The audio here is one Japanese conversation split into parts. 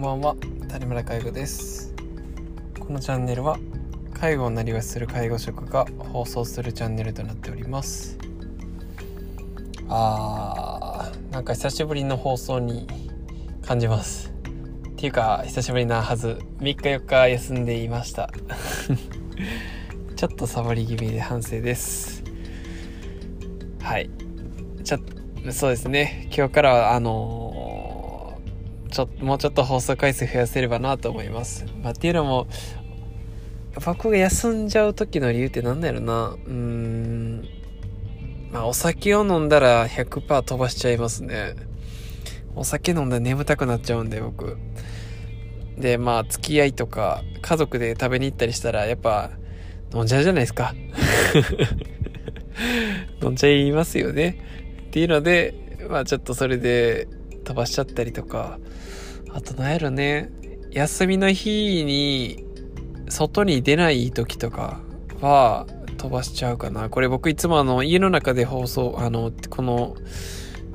んばんは谷村介護です。このチャンネルは介護をなりわする介護職が放送するチャンネルとなっております。あーなんか久しぶりの放送に感じます。っていうか久しぶりなはず。3日4日休んでいました。ちょっとサボり気味で反省です。はい。ちょっそうですね。今日からはあのーちょもうちょっと放送回数増やせればなと思います。まあ、っていうのも、僕が休んじゃう時の理由って何だろうな。うーん。まあ、お酒を飲んだら100%飛ばしちゃいますね。お酒飲んだら眠たくなっちゃうんで、僕。で、まあ、付き合いとか、家族で食べに行ったりしたら、やっぱ、飲んじゃうじゃないですか。飲んじゃいますよね。っていうので、まあ、ちょっとそれで、飛ばしちゃったりとか、あとなんやろね、休みの日に外に出ない時とかは飛ばしちゃうかな。これ僕いつもあの家の中で放送、あの、この、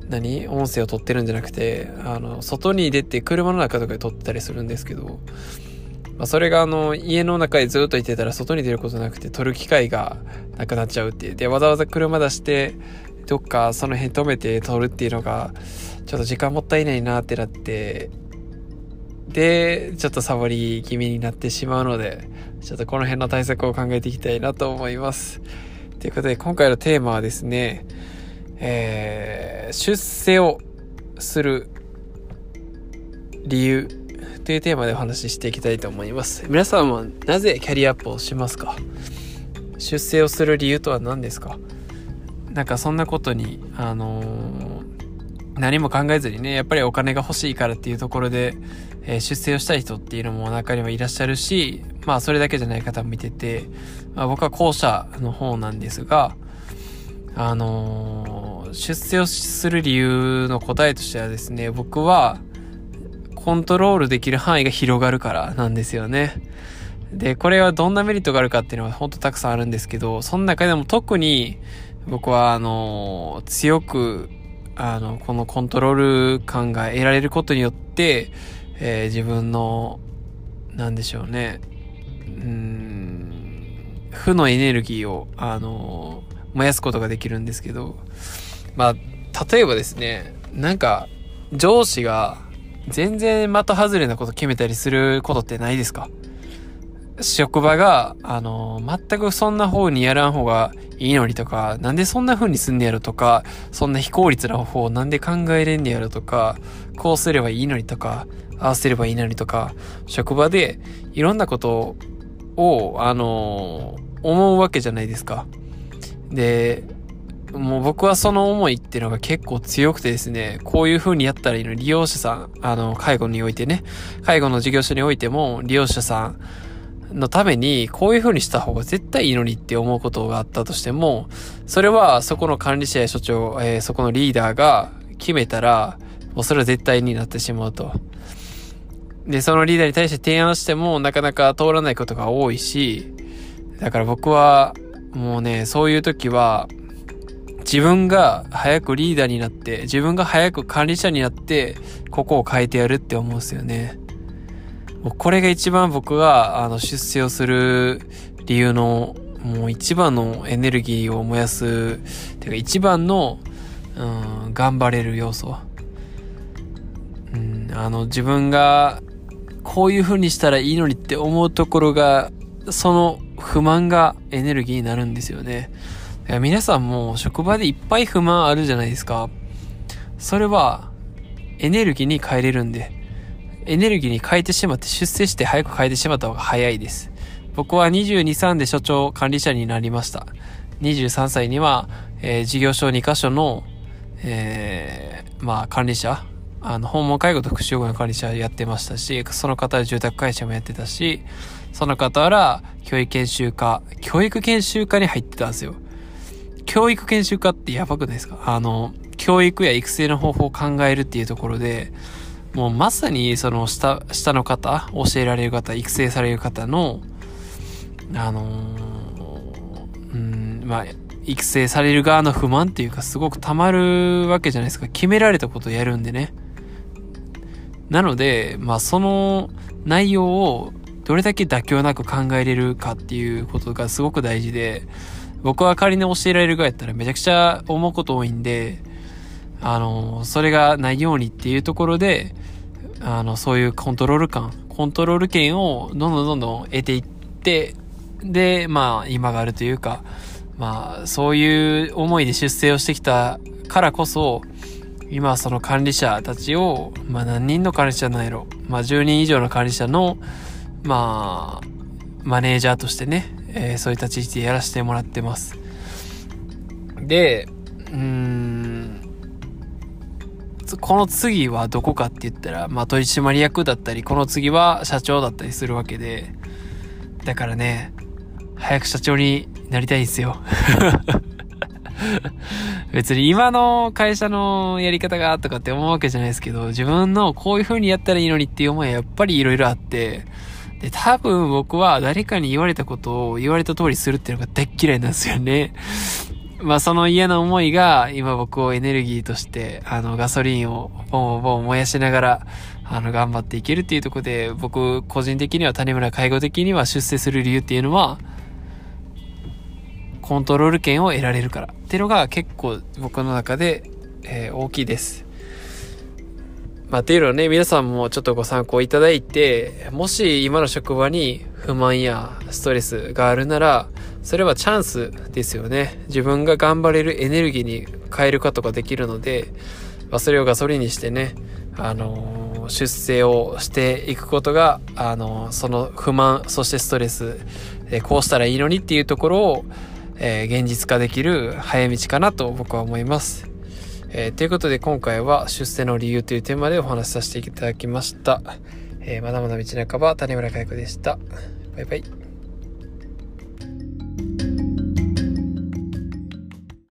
何？音声を撮ってるんじゃなくて、あの、外に出て車の中とかで撮ってたりするんですけど、まあ、それがあの、家の中でずっといてたら外に出ることなくて撮る機会がなくなっちゃうっていう。で、わざわざ車出して、どっかその辺止めて撮るっていうのが、ちょっと時間もったいないなってなって、で、ちょっとサボり気味になってしまうので、ちょっとこの辺の対策を考えていきたいなと思います。ということで、今回のテーマはですね、えー、出世をする理由というテーマでお話ししていきたいと思います。皆さんはなぜキャリアアップをしますか？出世をする理由とは何ですか？なんかそんなことに、あのー何も考えずにね、やっぱりお金が欲しいからっていうところで、えー、出世をしたい人っていうのも中にはいらっしゃるし、まあそれだけじゃない方も見てて、まあ、僕は後者の方なんですが、あのー、出世をする理由の答えとしてはですね、僕はコントロールできる範囲が広がるからなんですよね。で、これはどんなメリットがあるかっていうのは本当たくさんあるんですけど、その中でも特に僕はあのー、強くあの、このコントロール感が得られることによって、えー、自分の、なんでしょうね、うん、負のエネルギーを、あの、燃やすことができるんですけど、まあ、例えばですね、なんか、上司が全然的外れなこと決めたりすることってないですか？職場が、あの、全くそんな方にやらん方がいいのにとか、なんでそんな風にすんねやろとか、そんな非効率な方法なんで考えれんねやろとか、こうすればいいのにとか、ああすればいいのにとか、職場でいろんなことを、あの、思うわけじゃないですか。で、もう僕はその思いっていうのが結構強くてですね、こういう風にやったらいいのに利用者さん、あの、介護においてね、介護の事業所においても利用者さん、のために、こういう風にした方が絶対いいのにって思うことがあったとしても、それはそこの管理者や所長、えー、そこのリーダーが決めたら、もうそれは絶対になってしまうと。で、そのリーダーに対して提案してもなかなか通らないことが多いし、だから僕は、もうね、そういう時は、自分が早くリーダーになって、自分が早く管理者になって、ここを変えてやるって思うんですよね。もうこれが一番僕があの出世をする理由のもう一番のエネルギーを燃やすていうか一番の、うん、頑張れる要素、うん、あの自分がこういう風にしたらいいのにって思うところがその不満がエネルギーになるんですよね。皆さんも職場でいっぱい不満あるじゃないですか。それはエネルギーに変えれるんで。エネルギーに変えてしまって出世して早く変えてしまった方が早いです。僕は22、3で所長管理者になりました。23歳には、えー、事業所2カ所の、えー、まあ管理者、あの、訪問介護と福祉用具の管理者やってましたし、その方は住宅会社もやってたし、その方は教育研修科、教育研修科に入ってたんですよ。教育研修科ってやばくないですか？あの、教育や育成の方法を考えるっていうところで、もうまさにその下、下の方、教えられる方、育成される方の、あのー、うん、まあ、育成される側の不満っていうかすごく溜まるわけじゃないですか。決められたことをやるんでね。なので、まあその内容をどれだけ妥協なく考えれるかっていうことがすごく大事で、僕は仮に教えられるぐらいやったらめちゃくちゃ思うこと多いんで、あの、それがないようにっていうところで、あの、そういうコントロール感、コントロール権をどんどんどんどん得ていって、で、まあ、今があるというか、まあ、そういう思いで出世をしてきたからこそ、今その管理者たちを、まあ何人の管理者なんやろ。まあ10人以上の管理者の、まあ、マネージャーとしてね、えー、そういった立ち位置でやらせてもらってます。で、うん、この次はどこかって言ったら、まあ取締役だったり、この次は社長だったりするわけで、だからね、早く社長になりたいんですよ。別に今の会社のやり方がとかって思うわけじゃないですけど、自分のこういう風にやったらいいのにっていう思いはやっぱり色々あって、で、多分僕は誰かに言われたことを言われた通りするっていうのが大っ嫌いなんですよね。まあその嫌な思いが今僕をエネルギーとして、あのガソリンをボンボン燃やしながら、あの頑張っていけるっていうとこで、僕個人的には谷村介護的には出世する理由っていうのは、コントロール権を得られるからっていうのが結構僕の中で、えー、大きいです。まあ、っていうのはね、皆さんもちょっとご参考いただいて、もし今の職場に不満やストレスがあるなら、それはチャンスですよね。自分が頑張れるエネルギーに変えることができるので、まあ、それをガソリンにしてね、あのー、出世をしていくことが、あのー、その不満、そしてストレス、えー、こうしたらいいのにっていうところを、え現実化できる早道かなと僕は思います。えー、ということで今回は出世の理由というテーマでお話しさせていただきました。えー、まだまだ道半ば、谷村佳代子でした。バイバイ。